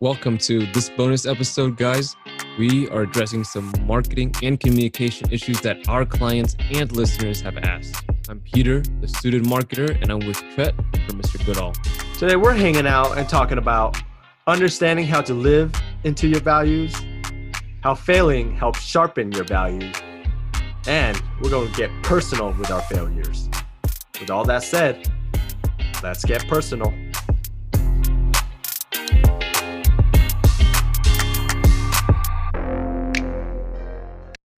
Welcome to this bonus episode, guys. We are addressing some marketing and communication issues that our clients and listeners have asked. I'm Peter, the suited marketer, and I'm with Triet from Mr. Goodall. Today, we're hanging out and talking about understanding how to live into your values, how failing helps sharpen your values, and we're going to get personal with our failures. With all that said, let's get personal.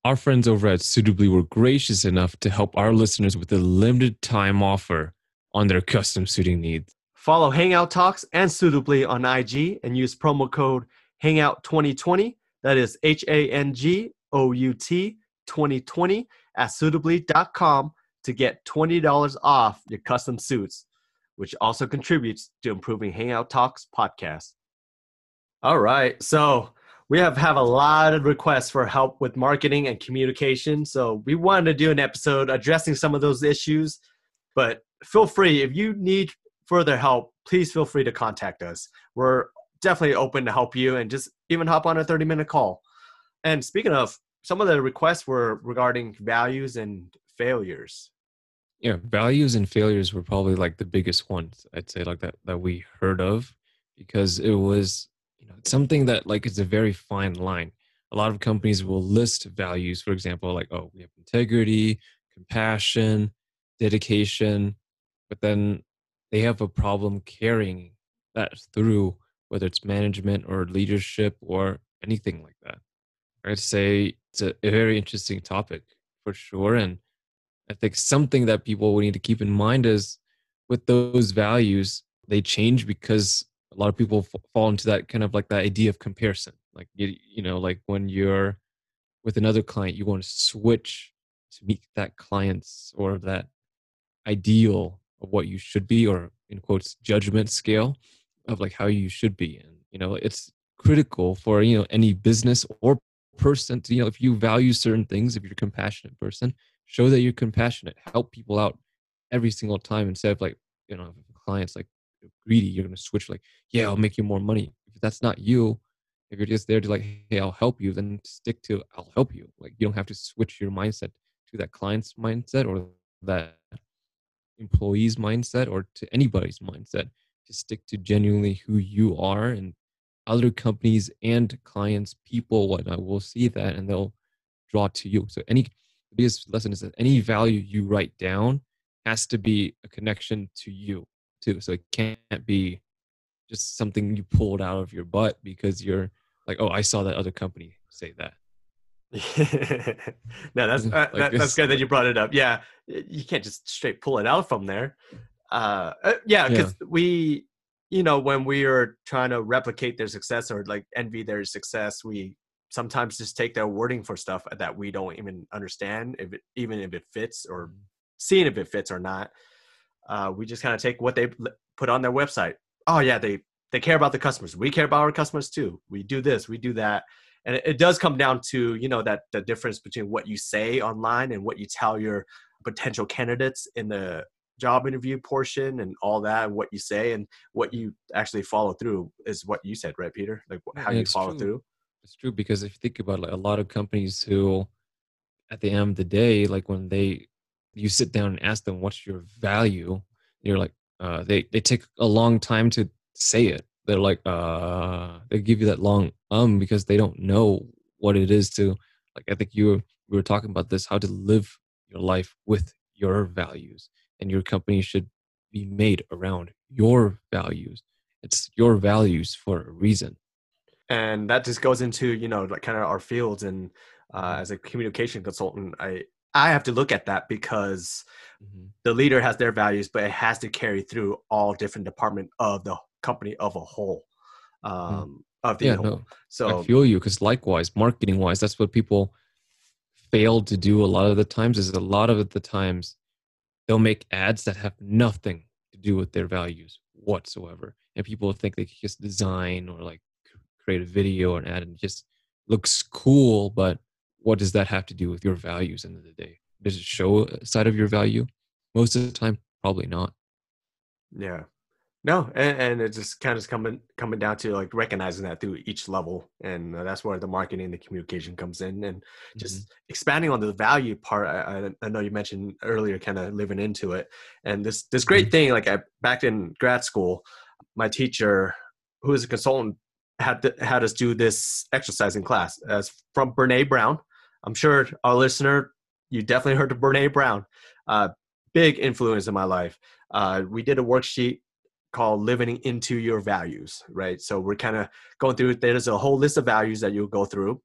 Our friends over at Suitably were gracious enough to help our listeners with a limited time offer on their custom suiting needs. Follow Hangout Talks and Suitably on IG and use promo code Hangout2020. That is H A N G O U T 2020 at suitably.com to get $20 off your custom suits, which also contributes to improving Hangout Talks podcast. All right. So we have, have a lot of requests for help with marketing and communication. So we wanted to do an episode addressing some of those issues. But feel free, if you need further help, please feel free to contact us. We're definitely open to help you and just even hop on a 30 minute call. And speaking of, some of the requests were regarding values and failures. Yeah, values and failures were probably like the biggest ones I'd say like that that we heard of because it was know something that like it's a very fine line. A lot of companies will list values, for example, like oh we have integrity, compassion, dedication, but then they have a problem carrying that through whether it's management or leadership or anything like that. I'd say it's a, very interesting topic for sure. And I think something that people need to keep in mind is with those values, they change because a lot of people f- fall into that kind of like that idea of comparison. Like, you, you know, like when you're with another client, you want to switch to meet that client's or that ideal of what you should be, or in quotes, judgment scale of like how you should be. And, you know, it's critical for, you know, any business or person to, you know, if you value certain things, if you're a compassionate person, show that you're compassionate, help people out every single time instead of like, you know, client's like greedy, you're going to switch like, yeah, I'll make you more money. If that's not you, if you're just there to like, hey, I'll help you, then stick to I'll help you. Like you don't have to switch your mindset to that client's mindset or that employee's mindset or to anybody's mindset. Just stick to genuinely who you are and other companies and clients, people, whatnot will see that and they'll draw to you. So any the biggest lesson is that any value you write down has to be a connection to you too. So it can't be just something you pulled out of your butt because you're like, oh, I saw that other company say that. no, that's uh, like that, that's good that you brought it up. Yeah, you can't just straight pull it out from there. Uh, uh yeah, because yeah. we you know when we are trying to replicate their success or like envy their success we sometimes just take their wording for stuff that we don't even understand if it, even if it fits or mm-hmm. seeing if it fits or not uh, we just kind of take what they put on their website. Oh yeah they they care about the customers. We care about our customers too. We do this we do that. And it, it does come down to you know that the difference between what you say online and what you tell your potential candidates in the job interview portion and all that and what you say and what you actually follow through is what you said right peter? Like how you follow true. through? It's true because if you think about like a lot of companies who at the end of the day like when they you sit down and ask them what's your value? You're like uh, they they take a long time to say it. They're like uh they give you that long um because they don't know what it is to like i think you we were talking about this how to live your life with your values and your company should be made around your values. It's your values for a reason. And that just goes into you know like kind of our fields and uh, as a communication consultant i i have to look at that because mm-hmm. the leader has their values but it has to carry through all different department of the company of a whole mm. um mm-hmm. of the yeah, whole. No, so i feel you because likewise marketing wise that's what people fail to do a lot of the times is a lot of the times they'll make ads that have nothing to do with their values whatsoever. And people think they can just design or like create a video or an ad and just looks cool, but what does that have to do with your values end of the day? Does it show a side of your value? Most of the time, probably not. Yeah. No, and, and it just kind of coming coming down to like recognizing that through each level, and uh, that's where the marketing, the communication comes in, and just mm-hmm. expanding on the value part. I, I know you mentioned earlier, kind of living into it, and this this great mm-hmm. thing. Like I, back in grad school, my teacher, who is a consultant, had to, had us do this exercise in class as from Brene Brown. I'm sure our listener, you definitely heard of Brene Brown. Uh, big influence in my life. Uh, we did a worksheet called living into your values right so we're kind of going through there's a whole list of values that you'll go through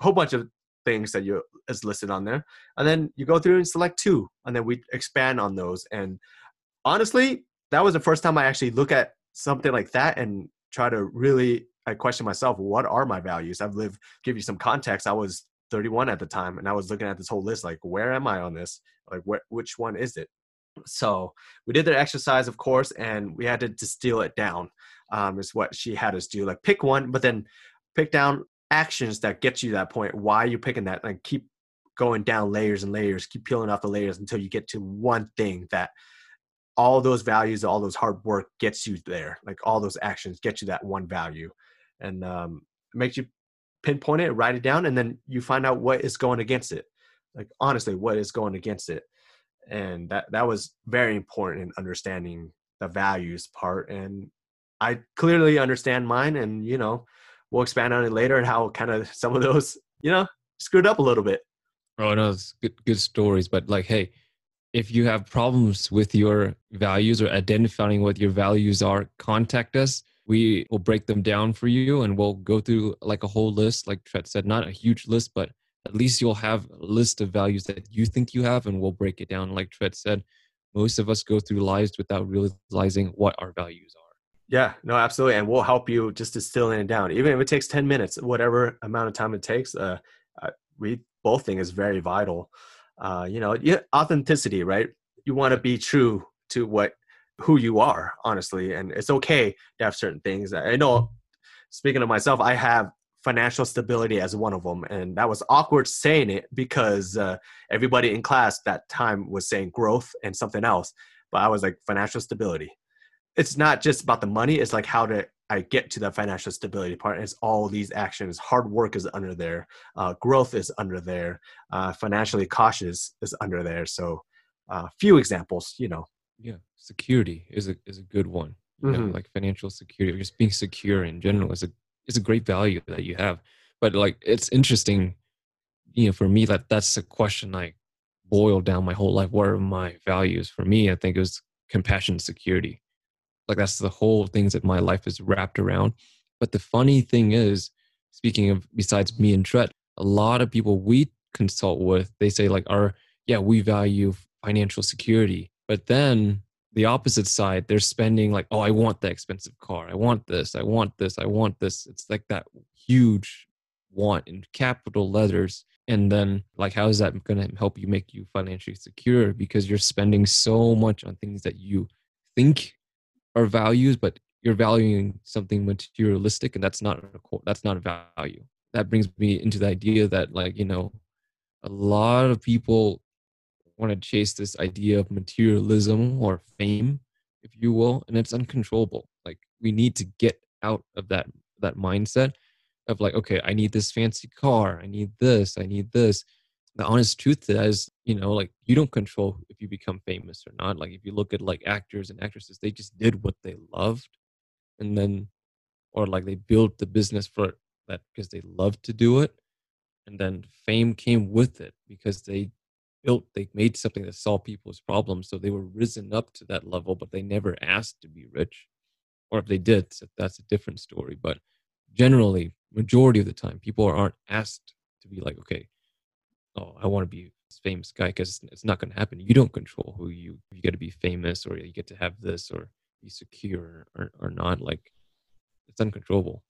a whole bunch of things that you is listed on there and then you go through and select two and then we expand on those and honestly that was the first time i actually look at something like that and try to really i question myself what are my values i've lived give you some context i was 31 at the time and i was looking at this whole list like where am i on this like where, which one is it so we did the exercise, of course, and we had to distill it down. Um, is what she had us do. Like pick one, but then pick down actions that get you that point. Why are you picking that? Like keep going down layers and layers, keep peeling off the layers until you get to one thing that all those values, all those hard work gets you there. Like all those actions get you that one value, and um, makes you pinpoint it, write it down, and then you find out what is going against it. Like honestly, what is going against it. And that that was very important in understanding the values part. And i clearly understand mine and you know we'll expand on it later and how kind of some of those you know screwed up a little bit. Oh no it's good good stories. But like hey if you have problems with your values or identifying what your values are contact us we will break them down for you and we'll go through like a whole list. Like Triet said not a huge list but at least you'll have a list of values that you think you have and we'll break it down. Like Triet said most of us go through lives without realizing what our values are. Yeah no absolutely and we'll help you just distilling it down. Even if it takes 10 minutes whatever amount of time it takes uh, uh we both think is very vital. Uh you know authenticity right? You want to be true to what who you are honestly and it's okay to have certain things. I know speaking of myself i have financial stability as one of them and that was awkward saying it because uh, everybody in class that time was saying growth and something else but i was like financial stability. It's not just about the money it's like how to i get to the financial stability part it's all these actions. Hard work is under there uh, growth is under there uh, financially cautious is under there. So a uh, few examples you know yeah security is a is a good one mm-hmm. know, like financial security just being secure in general is a it's a great value that you have. But like it's interesting you know for me that that's a question i boiled down my whole life. What are my values? For me i think it was compassion security. Like that's the whole things that my life is wrapped around. But the funny thing is speaking of besides me and Triet, a lot of people we consult with they say like our yeah we value financial security but then the opposite side they're spending like oh i want the expensive car. I want this. I want this. I want this. It's like that huge want in capital letters. And then like how is that going to help you make you financially secure? Because you're spending so much on things that you think are values but you're valuing something materialistic and that's not a that's not a value. That brings me into the idea that like you know a lot of people want to chase this idea of materialism or fame, if you will, and it's uncontrollable. Like we need to get out of that that mindset of like, okay, I need this fancy car, I need this, I need this. The honest truth is, you know, like you don't control if you become famous or not. Like if you look at like actors and actresses, they just did what they loved, and then, or like they built the business for that because they loved to do it, and then fame came with it because they built they made something that solved people's problems so they were risen up to that level but they never asked to be rich. Or if they did that's a different story but generally majority of the time people aren't asked to be like okay oh i want to be this famous guy because it's not going to happen. You don't control who you you get to be famous or you get to have this or be secure or, or not like it's uncontrollable.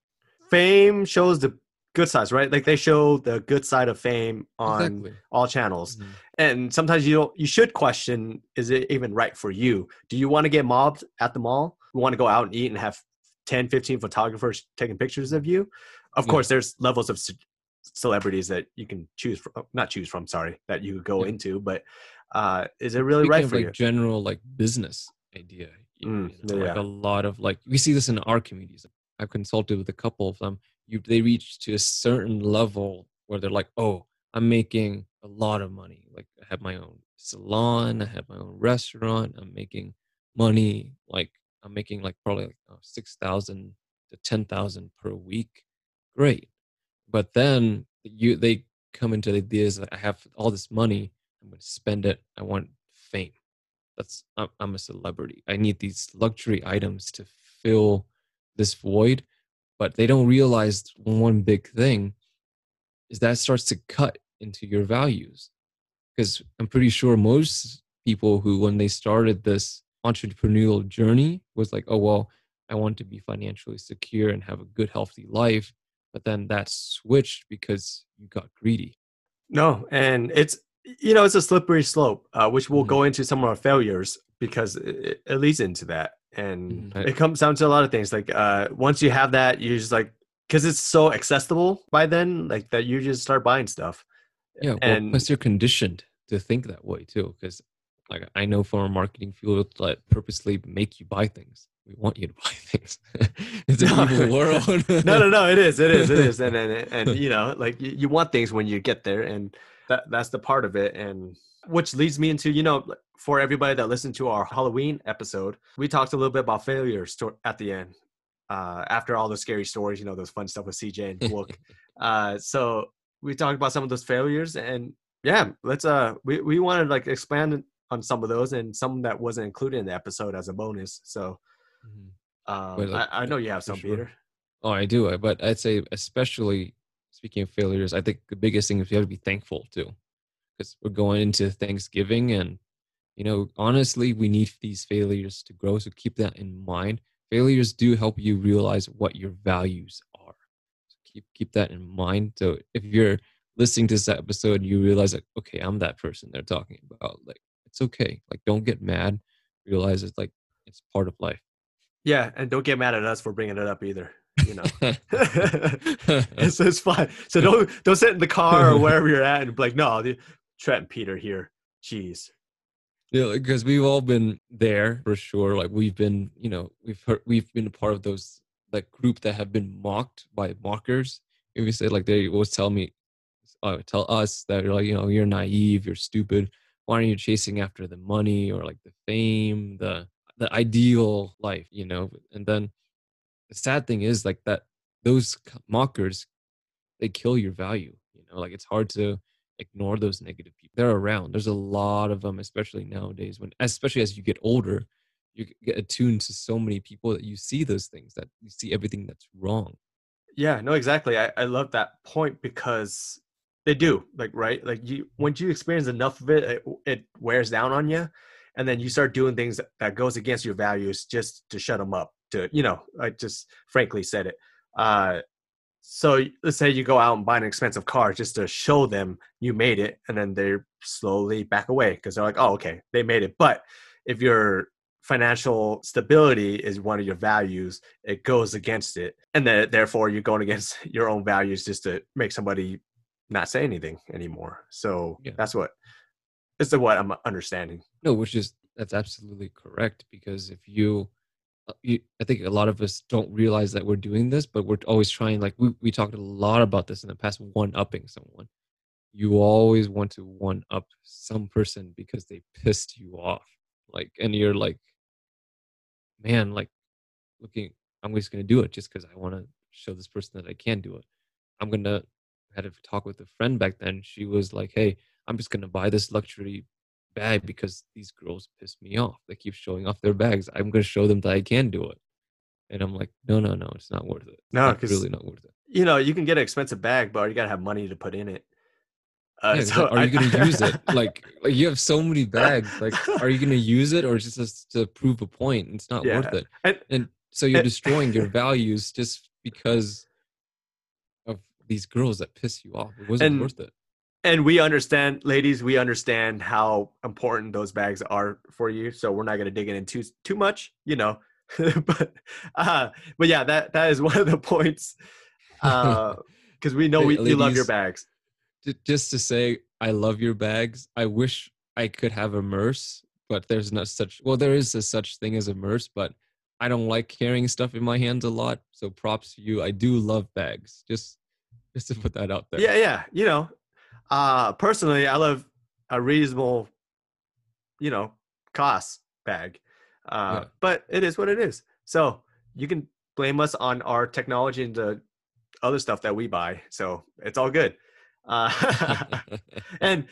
Fame shows the good sides, right? Like they show the good side of fame on exactly. all channels. Mm-hmm. And sometimes you don't, you should question is it even right for you? Do you want to get mobbed at the mall? You want to go out and eat and have 10, 15 photographers taking pictures of you? Of yeah. course, there's levels of ce- celebrities that you can choose from, uh, not choose from, sorry, that you go yeah. into, but uh, is it really Speaking right of for like you? general like business idea, You Mm, know, like yeah. a lot of like we see this in our communities. I've consulted with a couple of them. You they reach to a certain level where they're like, oh, I'm making a lot of money. Like I have my own salon, I have my own restaurant. I'm making money. Like I'm making like probably like uh, six thousand to ten thousand per week. Great, but then you they come into the ideas that I have all this money. I'm going to spend it. I want fame. That's I'm, I'm a celebrity. I need these luxury items to fill this void, but they don't realize one big thing is that starts to cut into your values. Because I'm pretty sure most people who, when they started this entrepreneurial journey, was like, oh, well, I want to be financially secure and have a good, healthy life. But then that switched because you got greedy. No, and it's you know it's a slippery slope, uh, which we'll Mhm. go into some of our failures because it, it leads into that, and Mhm. It comes down to a lot of things. Like uh, once you have that, you just like because it's so accessible by then, like that you just start buying stuff. Yeah, well, and plus you're conditioned to think that way too. Because, like, I know from our marketing field that purposely make you buy things. We want you to buy things. it's an No. evil world. no, no, no, it is, it is, it is, and and and you know, like you, you want things when you get there, and that that's the part of it, and which leads me into you know, for everybody that listened to our Halloween episode, we talked a little bit about failures to, at the end. Uh, after all the scary stories, you know, those fun stuff with CJ and Wook. uh, so we talked about some of those failures, and yeah, let's uh, we we want to like expand on some of those and some that wasn't included in the episode as a bonus. So Mhm. um, like, I, I know you have some, sure. Peter. Oh, I do. uh, But I'd say, especially speaking of failures, I think the biggest thing is you have to be thankful too, because we're going into Thanksgiving, and you know, honestly, we need these failures to grow. So keep that in mind. Failures do help you realize what your values are. So keep keep that in mind. So if you're listening to this episode, and you realize like, okay, I'm that person they're talking about. Like, it's okay. Like, don't get mad. Realize it's like it's part of life. Yeah, and don't get mad at us for bringing it up either. You know, it's, it's fine. So don't don't sit in the car or wherever you're at and be like, no, Triet and Peter here. Jeez. Yeah, because we've all been there for sure. Like we've been, you know, we've heard, we've been a part of those that group that have been mocked by mockers. If you say like they always tell me, uh, tell us that you're like, you know, you're naive, you're stupid. Why aren't you chasing after the money or like the fame, the the ideal life, you know? And then the sad thing is like that those mockers, they kill your value. You know, like it's hard to ignore those negative people. They're around. There's a lot of them, especially nowadays. When, especially as you get older, you get attuned to so many people that you see those things that you see everything that's wrong. Yeah, no, exactly. I, I love that point because they do like right like you once you experience enough of it, it it wears down on you and then you start doing things that, that goes against your values just to shut them up to you know i just frankly said it uh so let's say you go out and buy an expensive car just to show them you made it and then they slowly back away because they're like oh okay they made it. But if your financial stability is one of your values it goes against it and then therefore you're going against your own values just to make somebody not say anything anymore. So Yeah. that's what is what i'm understanding. No, which is that's absolutely correct because if you, Uh, you, I think a lot of us don't realize that we're doing this, but we're always trying. Like we we talked a lot about this in the past, one upping someone. You always want to one up some person because they pissed you off, like, and you're like, man, like, looking, I'm just gonna do it just because I want to show this person that I can do it. I'm gonna had a talk with a friend back then. She was like, hey, I'm just gonna buy this luxury bag because these girls piss me off. They keep showing off their bags. I'm gonna show them that I can do it. And I'm like, no, no, no, it's not worth it. It's No, 'cause- really not worth it. you know you can get an expensive bag but you gotta have money to put in it uh, Yeah, so are you gonna use it? Like, like you have so many bags. Like, are you gonna use it or just to prove a point? It's not worth it. And- And so you're and- destroying your values just because of these girls that piss you off. It wasn't worth it. And we understand ladies we understand how important those bags are for you so we're not going to dig in too too much you know but uh but yeah that that is one of the points uh because we know we you love your bags just to say I love your bags. I wish I could have a murse but there's not such well there is a such thing as a murse but i don't like carrying stuff in my hands a lot so props to you i do love bags just just to put that out there Yeah, yeah. You know, uh, personally, I love a reasonable, you know, cost bag. Uh, Yeah. But it is what it is. So you can blame us on our technology and the other stuff that we buy. So it's all good. Uh, and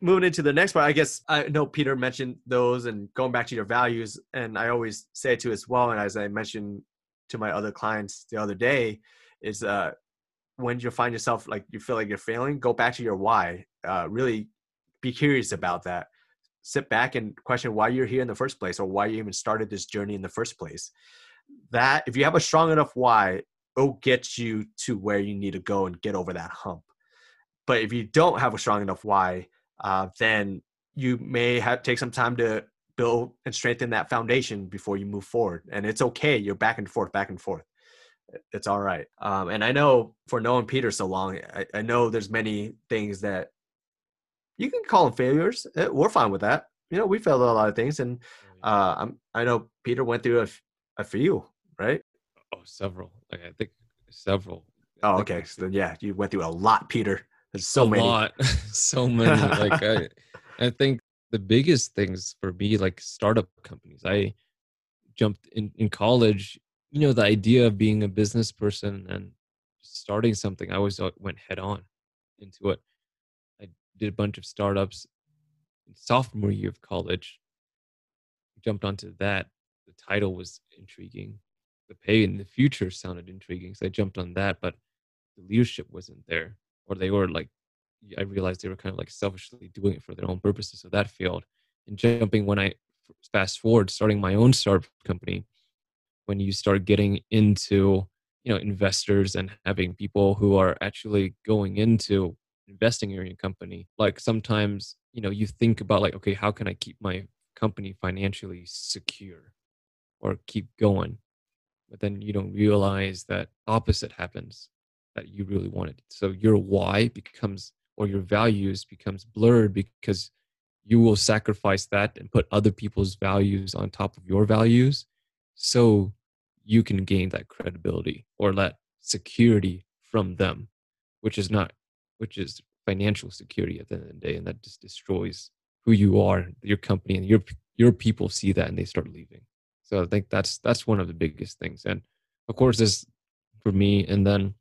moving into the next part, I guess I know Peter mentioned those and going back to your values. And I always say to as well, and as I mentioned to my other clients the other day, is uh, when you find yourself like you feel like you're failing, go back to your why. Uh, really be curious about that. Sit back and question why you're here in the first place or why you even started this journey in the first place. That if you have a strong enough why, it'll get you to where you need to go and get over that hump. But if you don't have a strong enough why, uh, then you may have take some time to build and strengthen that foundation before you move forward. And it's okay. You're back and forth, back and forth it's all right. Um, and I know for knowing Peter so long, I, I know there's many things that you can call them failures. Eh, We're fine with that. You know, we failed a lot of things, and uh, I'm, I know Peter went through a, f- a few, right? oh several like i think several Oh, okay. So then, yeah, you went through a lot, Peter. There's so a many. lot so many like i i think the biggest things for me like startup companies i jumped in in college you know the idea of being a business person and starting something i always went head on into it i did a bunch of startups sophomore year of college. Jumped onto that. The title was intriguing. The pay in the future sounded intriguing so i jumped on that but the leadership wasn't there or they were like I realized they were kind of like selfishly doing it for their own purposes. of that field And jumping when I fast forward, starting my own startup company, when you start getting into you know investors and having people who are actually going into investing in your company, like sometimes you know you think about like, okay, how can I keep my company financially secure or keep going? But then you don't realize that opposite happens that you really wanted. So your why becomes or your values becomes blurred because you will sacrifice that and put other people's values on top of your values so you can gain that credibility or that security from them which is not which is financial security at the end of the day and that just destroys who you are your company and your your people see that and they start leaving. So i think that's that's one of the biggest things. And of course this for me and then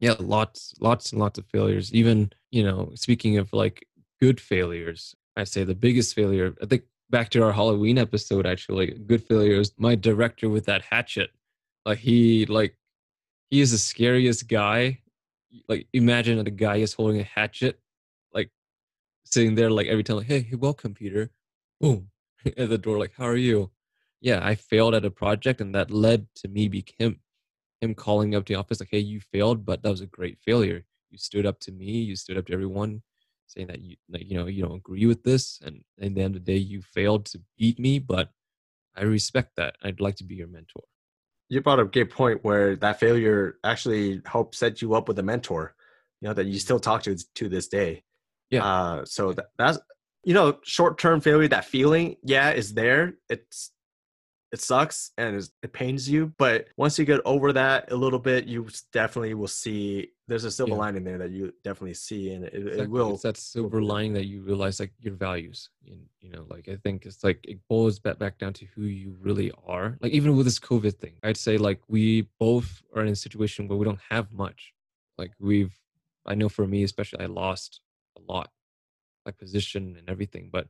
yeah lots lots and lots of failures. Even you know speaking of like good failures i say the biggest failure i think back to our halloween episode actually good failure is my director with that hatchet. Like he like he is the scariest guy. Like imagine that a guy is holding a hatchet like sitting there like every time like hey, welcome peter. Boom. At the door like how are you? Yeah i failed at a project and that led to me become him calling up the office like hey you failed but that was a great failure. You stood up to me you stood up to everyone saying that you like, you know you don't agree with this and at the end of the day you failed to beat me but i respect that i'd like to be your mentor You brought up a great point where that failure actually helped set you up with a mentor, you know, that you still talk to to this day. Yeah. Uh, so that, that's you know, short term failure, that feeling, yeah, is there. It's it sucks and it pains you, but once you get over that a little bit, you definitely will see. There's a silver Yeah. lining there that you definitely see, and it, it will. It's that silver lining that you realize like your values. And you know, like I think it's like it boils back back down to who you really are. Like even with this COVID thing, I'd say like we both are in a situation where we don't have much. Like we've I know for me especially I lost a lot, like position and everything. But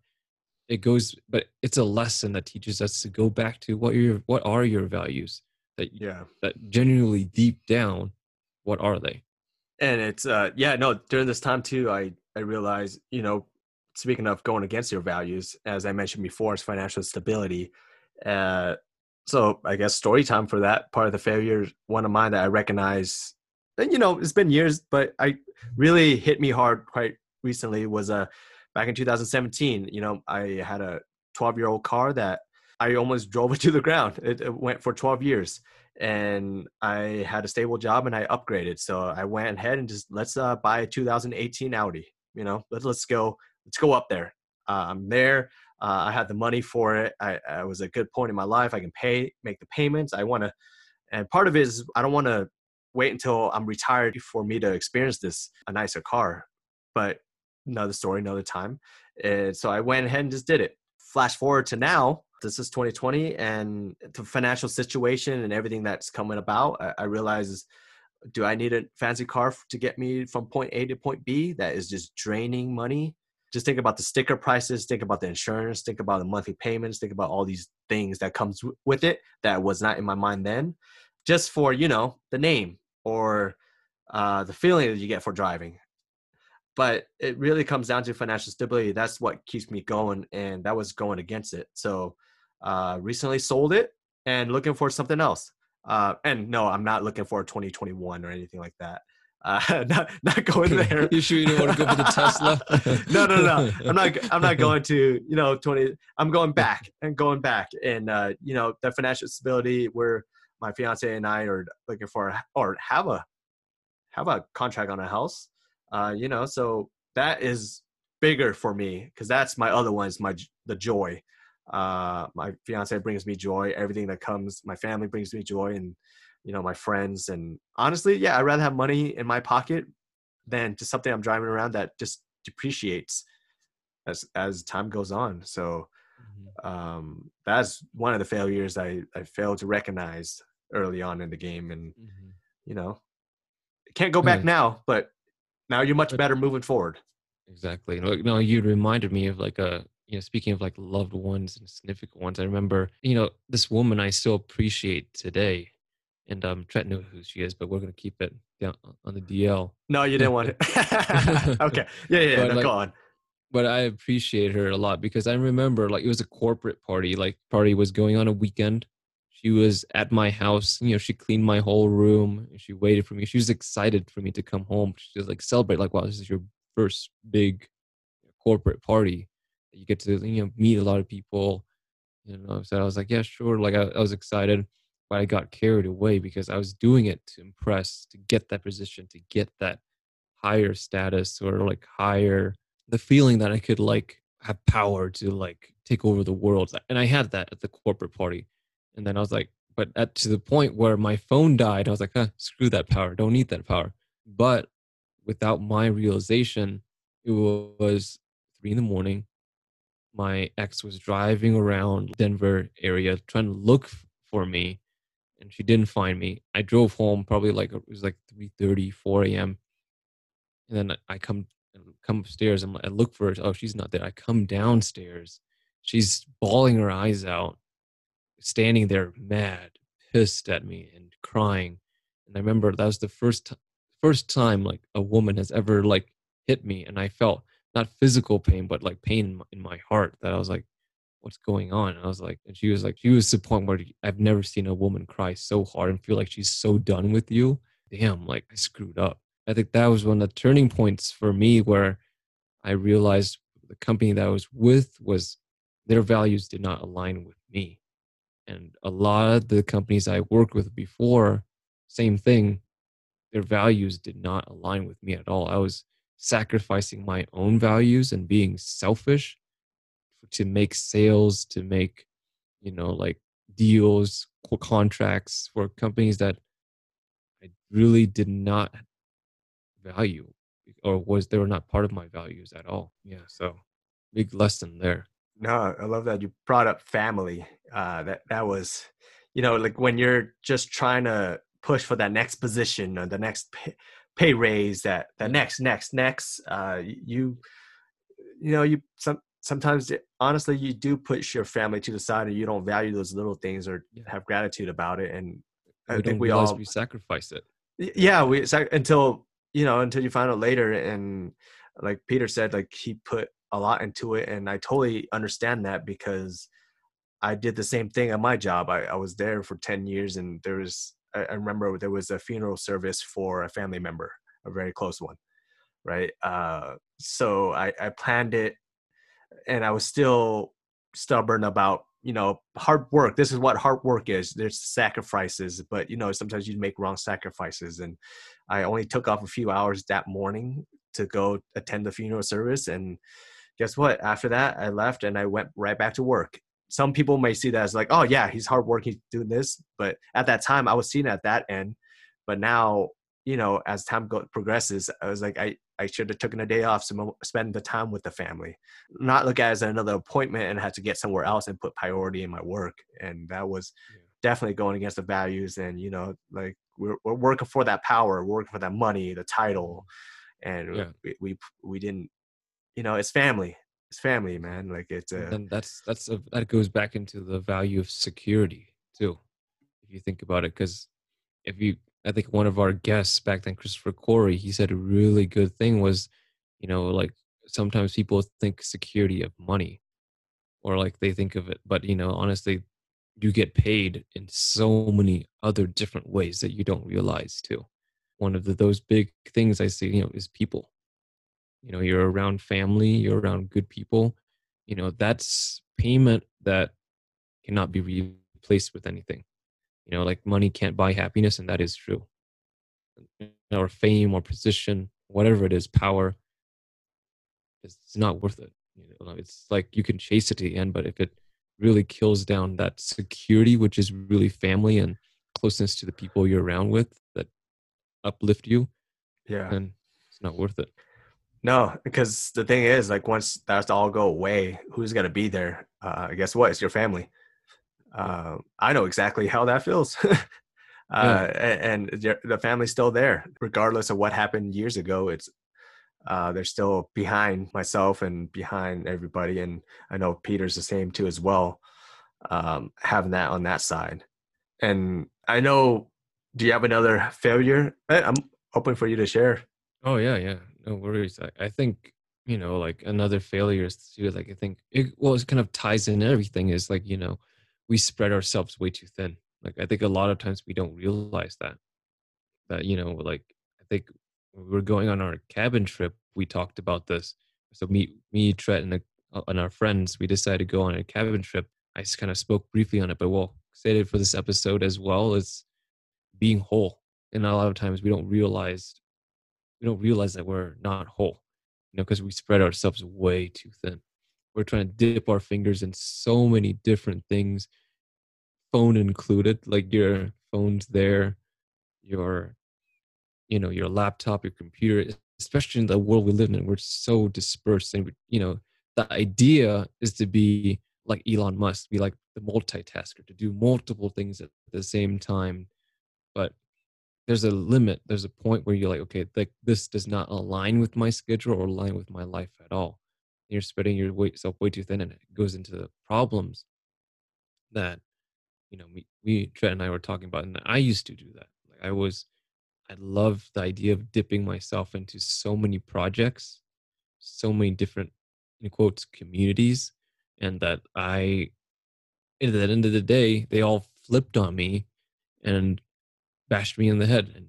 it goes but it's a lesson that teaches us to go back to what your what are your values that Yeah. that genuinely deep down, what are they? and it's uh yeah no during this time too i i realized you know speaking of going against your values as i mentioned before is financial stability uh so i guess story time for that part of the failure one of mine that i recognize and you know it's been years but i really hit me hard quite recently was uh back in 2017 you know i had a 12 year old car that i almost drove it to the ground it, it went for 12 years and I had a stable job and I upgraded. So I went ahead and just let's uh, buy a 2018 Audi. You know, let's let's go let's go up there. Uh, I'm there. Uh, I had the money for it. I, I was a good point in my life. I can pay, make the payments. I want to, and part of it is I don't want to wait until I'm retired for me to experience this a nicer car. But another story, another time. And so I went ahead and just did it. Flash forward to now, this is 2020, and the financial situation and everything that's coming about, I, I realize do I need a fancy car to get me from point A to point B that is just draining money? Just think about the sticker prices, think about the insurance, think about the monthly payments, think about all these things that comes with it that was not in my mind then. Just for, you know, the name or uh, the feeling that you get for driving. But it really comes down to financial stability. That's what keeps me going, and that was going against it. So uh, recently sold it and looking for something else. Uh, and no, I'm not looking for a 2021 or anything like that. Uh, not not going there. you sure you don't want to go for the Tesla? no, no, no. I'm not. I'm not going to. You know, 20. I'm going back and going back, and uh, you know, the financial stability where my fiance and I are looking for or have a have a contract on a house. Uh, you know, so that is bigger for me because that's my other one is my the joy. Uh, my fiance brings me joy. Everything that comes, my family brings me joy, and you know my friends. And honestly, yeah, I'd rather have money in my pocket than just something I'm driving around that just depreciates as as time goes on. So mm-hmm. um, that's one of the failures I I failed to recognize early on in the game, and mm-hmm. you know, can't go back yeah. now, but now you're much better moving forward. Exactly. No, you reminded me of like a you know, speaking of like loved ones and significant ones, I remember, you know, this woman I still appreciate today. And um, Triet knew who she is, but we're gonna keep it down on the DL. No, you didn't want it. okay, yeah, yeah, but, no, like, go on. But I appreciate her a lot because I remember like it was a corporate party. Like party was going on a weekend. She was at my house. You know, she cleaned my whole room. She waited for me. She was excited for me to come home. She was like celebrate, like, wow, this is your first big corporate party you get to you know meet a lot of people you know so i was like yeah sure like I, I, was excited but i got carried away because i was doing it to impress to get that position to get that higher status or like higher the feeling that i could like have power to like take over the world and i had that at the corporate party and then i was like but at to the point where my phone died i was like huh, screw that power don't need that power but without my realization it was three in the morning my ex was driving around Denver area trying to look for me and she didn't find me. I drove home probably like it was like 3 30, 4 a.m. And then I come come upstairs and I look for her. Oh, she's not there. I come downstairs. She's bawling her eyes out, standing there mad, pissed at me and crying. And I remember that was the first first time like a woman has ever like hit me and I felt not physical pain, but like pain in my heart that I was like, what's going on? And I was like, and she was like, she was the point where I've never seen a woman cry so hard and feel like she's so done with you. Damn, like I screwed up. I think that was one of the turning points for me where I realized the company that I was with was their values did not align with me. And a lot of the companies I worked with before, same thing, their values did not align with me at all. I was sacrificing my own values and being selfish to make sales to make you know like deals contracts for companies that i really did not value or was they were not part of my values at all. Yeah so big lesson there no i love that you brought up family uh that that was you know like when you're just trying to push for that next position or the next pay raise that the next next next uh you you know you some sometimes honestly you do push your family to the side and you don't value those little things or have gratitude about it and we i think we all we sacrifice it. Yeah we until you know until you find out later and like peter said like he put a lot into it and i totally understand that because i did the same thing at my job i, I was there for 10 years and there was I remember there was a funeral service for a family member, a very close one, right? Uh, so I, I planned it, and I was still stubborn about you know hard work. This is what hard work is. There's sacrifices, but you know sometimes you make wrong sacrifices, and I only took off a few hours that morning to go attend the funeral service, and guess what? After that, I left and I went right back to work. Some people may see that as like, oh yeah, he's hard work, he's doing this. But at that time, I was seen at that end. But now, you know, as time go- progresses, I was like, I I should have taken a day off to spend the time with the family, not look at it as another appointment and have to get somewhere else and put priority in my work. And that was yeah. definitely going against the values. And you know, like we're, we're working for that power, we're working for that money, the title, mm-hmm. and yeah. we, we we didn't you know it's family it's family man like it's uh, and that's that's a, that goes back into the value of security too if you think about it because if you i think one of our guests back then christopher corey he said a really good thing was you know like sometimes people think security of money or like they think of it but you know honestly you get paid in so many other different ways that you don't realize too. One of the, those big things i see you know is people you know you're around family you're around good people you know that's payment that cannot be replaced with anything. You know like money can't buy happiness and that is true. Or fame or position whatever it is power it's not worth it you know, it's like you can chase it to the end but if it really kills down that security which is really family and closeness to the people you're around with that uplift you yeah. then it's not worth it no, because the thing is, like, once that's all go away, who's gonna be there? Uh, guess what? It's your family. Uh, I know exactly how that feels. uh, and, and, the family's still there, regardless of what happened years ago. It's uh, they're still behind myself and behind everybody, and I know Peter's the same too as well. Um, having that on that side, and I know. Do you have another failure? I'm open for you to share. Oh yeah, yeah no worries. I, I think you know, like another failure is too. Like I think it well, it kind of ties in everything. Is like you know, we spread ourselves way too thin. Like I think a lot of times we don't realize that. That you know, like I think we were going on our cabin trip, we talked about this. So me, me, Triet, and, uh, and our friends, we decided to go on a cabin trip. I just kind of spoke briefly on it, but we'll say it for this episode as well as being whole. And a lot of times we don't realize we don't realize that we're not whole, you know, because we spread ourselves way too thin. We're trying to dip our fingers in so many different things, phone included. Like your phone's there, your, you know, your laptop, your computer. Especially in the world we live in, we're so dispersed, and you know, the idea is to be like Elon Musk, be like the multitasker, to do multiple things at the same time. But there's a limit there's a point where you're like okay like this does not align with my schedule or align with my life at all. And you're spreading yourself way too thin and it goes into the problems that you know me Triet and I were talking about and I used to do that. Like I was I love the idea of dipping myself into so many projects so many different in quotes communities and that I at the end of the day they all flipped on me and bashed me in the head. And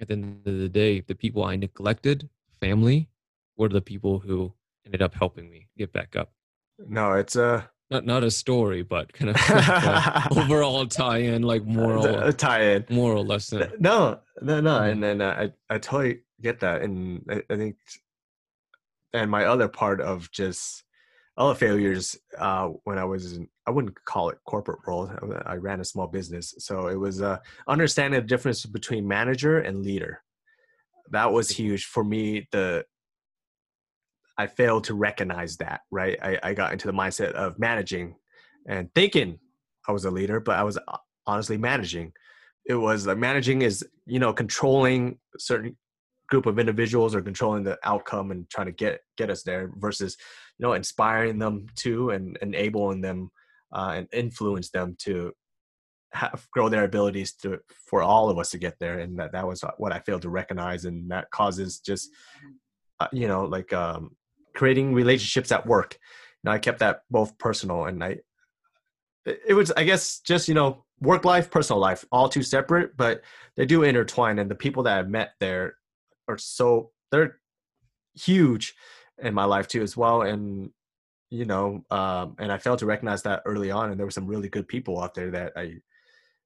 at the end of the day, the people I neglected, family, were the people who ended up helping me get back up. No, it's a not not a story, but kind of like overall tie-in, like moral a tie-in, moral lesson. No, no, no, mm-hmm. and then uh, I I totally get that, and I, I think, and my other part of just all the failures uh, when I was in, I wouldn't call it corporate world. I ran a small business, so it was uh, understanding the difference between manager and leader. That was huge for me. The I failed to recognize that. Right, I, I got into the mindset of managing and thinking I was a leader, but I was uh, honestly managing. It was like managing is you know controlling certain group of individuals or controlling the outcome and trying to get get us there versus you know inspiring them to and enabling them uh, and influence them to have, grow their abilities to for all of us to get there. And that that was what i failed to recognize. And that causes just uh, you know like um, creating relationships at work. Know i kept that both personal and i it was i guess just you know work life personal life all two separate but they do intertwine. And the people that i've met there are so they're huge in my life too as well and you know um and i failed to recognize that early on and there were some really good people out there that i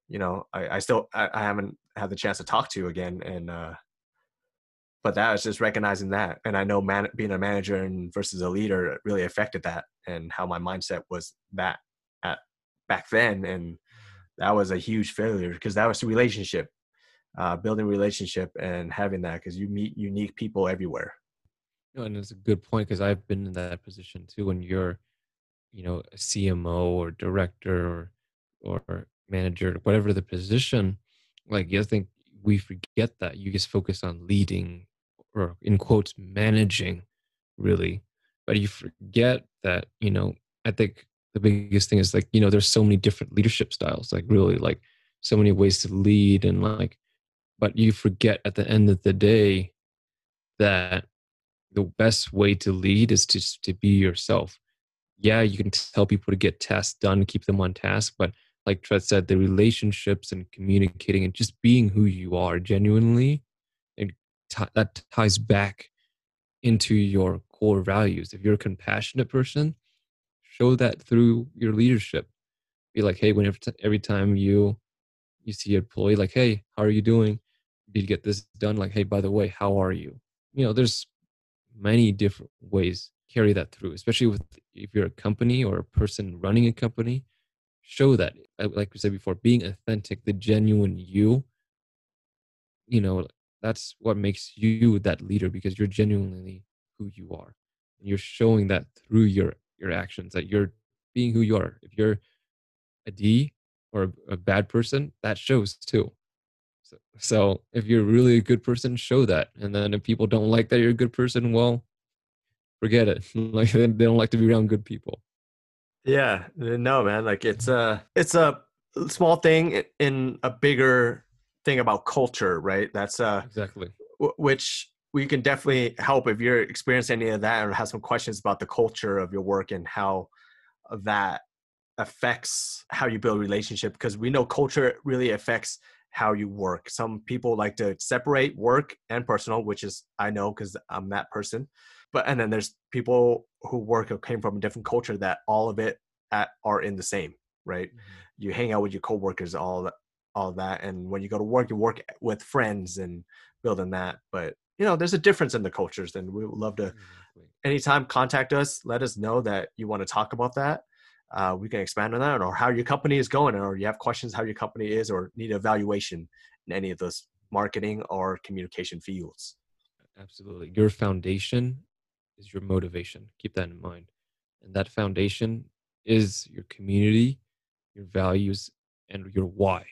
you know i, I still I, I haven't had the chance to talk to again and uh but that was just recognizing that and i know man, being a manager and versus a leader really affected that and how my mindset was that at back then and that was a huge failure because that was the relationship uh, building relationship and having that because you meet unique people everywhere. No, and it's a good point because i've been in that position too when you're you know a cmo or director or or manager whatever the position like i think we forget that. You just focus on leading or in quotes managing really. But you forget that you know i think the biggest thing is like you know there's so many different leadership styles like really like so many ways to lead and like but you forget at the end of the day that the best way to lead is to to be yourself. Yeah you can tell people to get tasks done keep them on task but like Triet said the relationships and communicating and just being who you are genuinely and t- that ties back into your core values. If you're a compassionate person show that through your leadership. Be like hey whenever t- every time you you see an employee like hey how are you doing did you get this done like hey by the way how are you? You know there's many different ways carry that through especially with if you're a company or a person running a company show that uh, like we said before being authentic the genuine you you know that's what makes you that leader because you're genuinely who you are. And you're showing that through your your actions that you're being who you are. If you're a d or a, a bad person that shows too so, if you're really a good person show that. And then if people don't like that you're a good person well forget it. Like they don't like to be around good people. Yeah no man like it's a it's a small thing in a bigger thing about culture right? That's uh exactly. w- which we can definitely help if you're experiencing any of that or have some questions about the culture of your work and how that affects how you build relationship because we know culture really affects how you work. Some people like to separate work and personal which is i know because i'm that person. But and then there's people who work or came from a different culture that all of it at, are in the same right? Mm-hmm. you hang out with your coworkers all that all that and when you go to work you work with friends and building that. But you know there's a difference in the cultures and we would love to exactly. anytime contact us let us know that you want to talk about that uh, we can expand on that or how your company is going or you have questions how your company is or need evaluation in any of those marketing or communication fields. Absolutely. Your foundation is your motivation. Keep that in mind. And that foundation is your community your values and your why.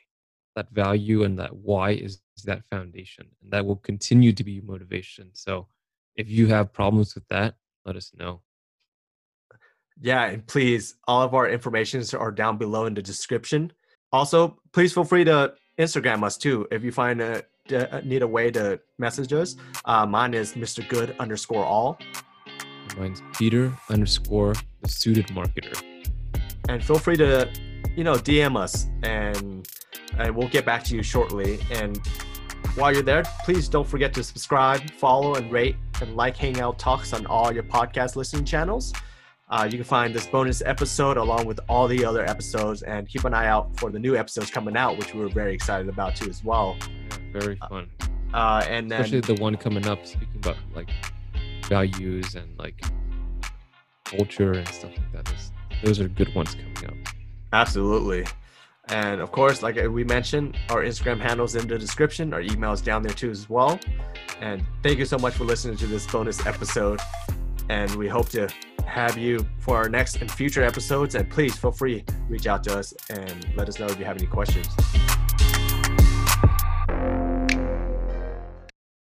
That value and that why is that foundation and that will continue to be your motivation. So if you have problems with that let us know yeah and please all of our informations are down below in the description also please feel free to instagram us too if you find a, need a way to message us uh, mine is mr good underscore all mine's peter underscore the suited marketer and feel free to you know dm us and and we'll get back to you shortly. And while you're there, please don't forget to subscribe, follow, and rate and like Hangout Talks on all your podcast listening channels. Uh, you can find this bonus episode along with all the other episodes, and keep an eye out for the new episodes coming out, which we're very excited about too as well. Yeah, very fun. Uh, and then, especially the one coming up, speaking about like values and like culture and stuff like that. Those, those are good ones coming up. Absolutely. And of course, like we mentioned, our Instagram handles in the description, our emails down there too as well. And thank you so much for listening to this bonus episode. And we hope to have you for our next and future episodes. And please feel free reach out to us and let us know if you have any questions.